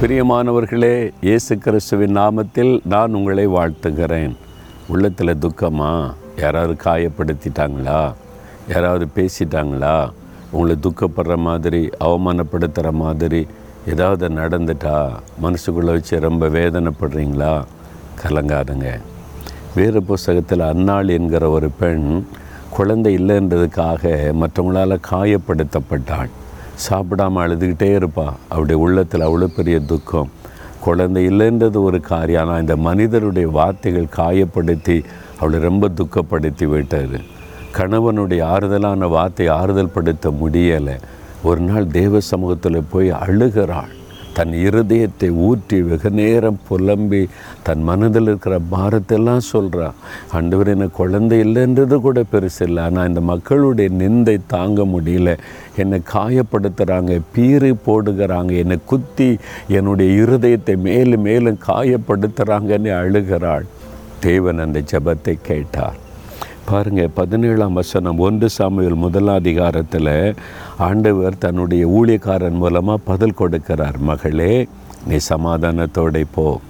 பிரியமானவர்களே இயேசு கிறிஸ்துவின் நாமத்தில் நான் உங்களை வாழ்த்துகிறேன். உள்ளத்தில் துக்கமா? யாராவது காயப்படுத்திட்டாங்களா? யாராவது பேசிட்டாங்களா? உங்களை துக்கப்படுற மாதிரி அவமானப்படுத்துகிற மாதிரி ஏதாவது நடந்துட்டா மனசுக்குள்ளே வச்சு ரொம்ப வேதனைப்படுறீங்களா? கலங்காதுங்க. வேறு புஸ்தகத்தில் அன்னாள் என்கிற ஒரு பெண் குழந்தை இல்லைன்றதுக்காக மற்றவங்களால் காயப்படுத்தப்பட்டாள். சாப்பிடாம அழுதுகிட்டே இருப்பாள் அவருடைய உள்ளத்தில் அவ்வளோ பெரிய துக்கம். குழந்தை இல்லைன்றது ஒரு காரியம். ஆனால் இந்த மனிதருடைய வார்த்தைகள் காயப்படுத்தி அவளை ரொம்ப துக்கப்படுத்தி விட்டார் கணவனுடைய ஆறுதலான வார்த்தை ஆறுதல் படுத்த முடியலை. ஒரு நாள் தேவ சமூகத்தில் போய் அழுகிறாள். தன் இருதயத்தை ஊற்றி வெகு நேரம் புலம்பி தன் மனதில் இருக்கிற பாரத்தெல்லாம் சொல்கிறான் ஆண்டவர் எனக்கு குழந்தை இல்லைன்றது கூட பெருசு இல்லை. ஆனால் இந்த மக்களுடைய நிந்தை தாங்க முடியல. என்னை காயப்படுத்துகிறாங்க பீறி போடுகிறாங்க. என்னை குத்தி என்னுடைய இருதயத்தை மேலும் மேலும் காயப்படுத்துகிறாங்கன்னு அழுகிறாள். தேவன் அந்த ஜபத்தை கேட்டார். பாருங்கள் பதினேழாம் வசனம் ஒன்று சாமியல் முதல் அதிகாரத்தில் ஆண்டவர் தன்னுடைய ஊழியக்காரன் மூலமாக பதில் கொடுக்கிறார். மகளே நீ சமாதானத்தோட போ.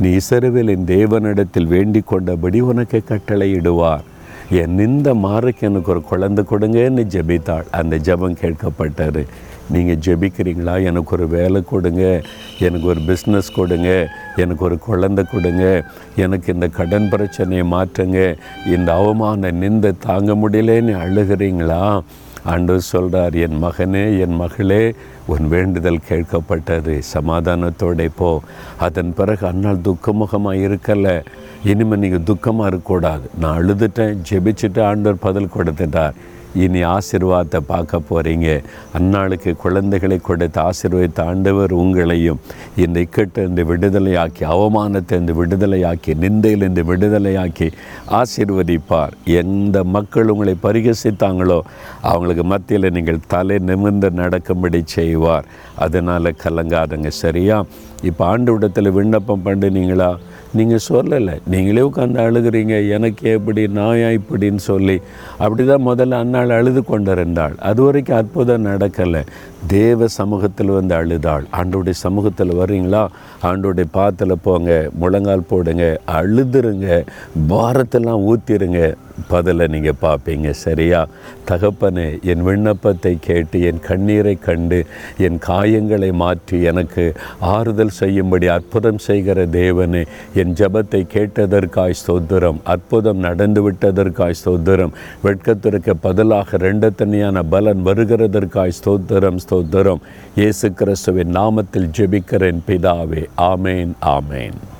நீ இசரவேலின் தேவனிடத்தில் வேண்டிக் கொண்டபடி உனக்கு கட்டளையிடுவார். என் நிந்த மாறுக்கு எனக்கு ஒரு குழந்தை கொடுங்கன்னு ஜெபித்தாள். அந்த ஜெபம் கேட்கப்பட்டார் நீங்கள் ஜெபிக்கிறீங்களா? எனக்கு ஒரு வேலை கொடுங்க. எனக்கு ஒரு பிஸ்னஸ் கொடுங்க. எனக்கு ஒரு குழந்தை கொடுங்க. எனக்கு இந்த கடன் பிரச்சனையை மாற்றுங்க. இந்த அவமான நிந்தை தாங்க முடியலன்னு அழுகிறீங்களா? அன்று சொல்கிறார் என் மகனே என் மகளே உன் வேண்டுதல் கேட்கப்பட்டது. சமாதானத்தோட போ. அதன் பிறகு அன்னால் துக்கமுகமாக இருக்கலை. இனிமேல் நீங்கள் துக்கமாக இருக்கக்கூடாது. நான் அழுதுட்டேன் ஜெபிச்சுட்டு ஆண்டவர் பதில் கொடுத்துட்டார். இனி ஆசீர்வாதத்தை பார்க்க போகிறீங்க அன்னாளுக்கு குழந்தைகளை கொடுத்து ஆசீர்வதித்த ஆண்டவர் உங்களையும் இந்த இக்கட்டிலிருந்து விடுதலையாக்கி அவமானத்தை விடுதலையாக்கி நிந்தையிலிருந்து விடுதலையாக்கி ஆசீர்வதிப்பார். எந்த மக்கள் உங்களை பரிகசித்தாங்களோ அவங்களுக்கு மத்தியில் நீங்கள் தலை நிமிர்ந்து நடக்கும்படி செய்வார். அதனால் கலங்காதங்க. சரியா? இப்போ ஆண்டு விடத்தில் விண்ணப்பம் பண்ணுனீங்களா? நீங்கள் சொல்லலை. நீங்களே உட்காந்து அழுகிறீங்க. எனக்கு எப்படி நான் இப்படின்னு சொல்லி. அப்படி தான் முதல்ல அண்ணா நாள் அழுது கொண்டிருந்தாள் அது வரைக்கும் அற்புதம் நடக்கலை. தேவ சமூகத்தில் வந்து அழுதாள். ஆண்டோடைய சமூகத்தில் வர்றீங்களா? ஆண்டோடைய பாத்தில் போங்க முழங்கால் போடுங்க அழுதுருங்க பாரத்தெல்லாம் ஊற்றிருங்க பதிலை நீங்கள் பார்ப்பீங்க சரியா? தகப்பனே என் விண்ணப்பத்தை கேட்டு என் கண்ணீரை கண்டு என் காயங்களை மாற்றி எனக்கு ஆறுதல் செய்யும்படி அற்புதம் செய்கிற தேவனே என் ஜபத்தை கேட்டதற்காய் ஸ்தோத்திரம் அற்புதம் நடந்து விட்டதற்காய் ஸ்தோத்திரம் வெட்கத்திற்கு பதிலாக ரெண்டு தனியான பலன் வருகிறதற்காய் ஸ்தோத்திரம் ஸ்தோத்திரம். இயேசு கிறிஸ்துவின் நாமத்தில் ஜெபிக்கிறேன் பிதாவே. ஆமேன் ஆமேன்.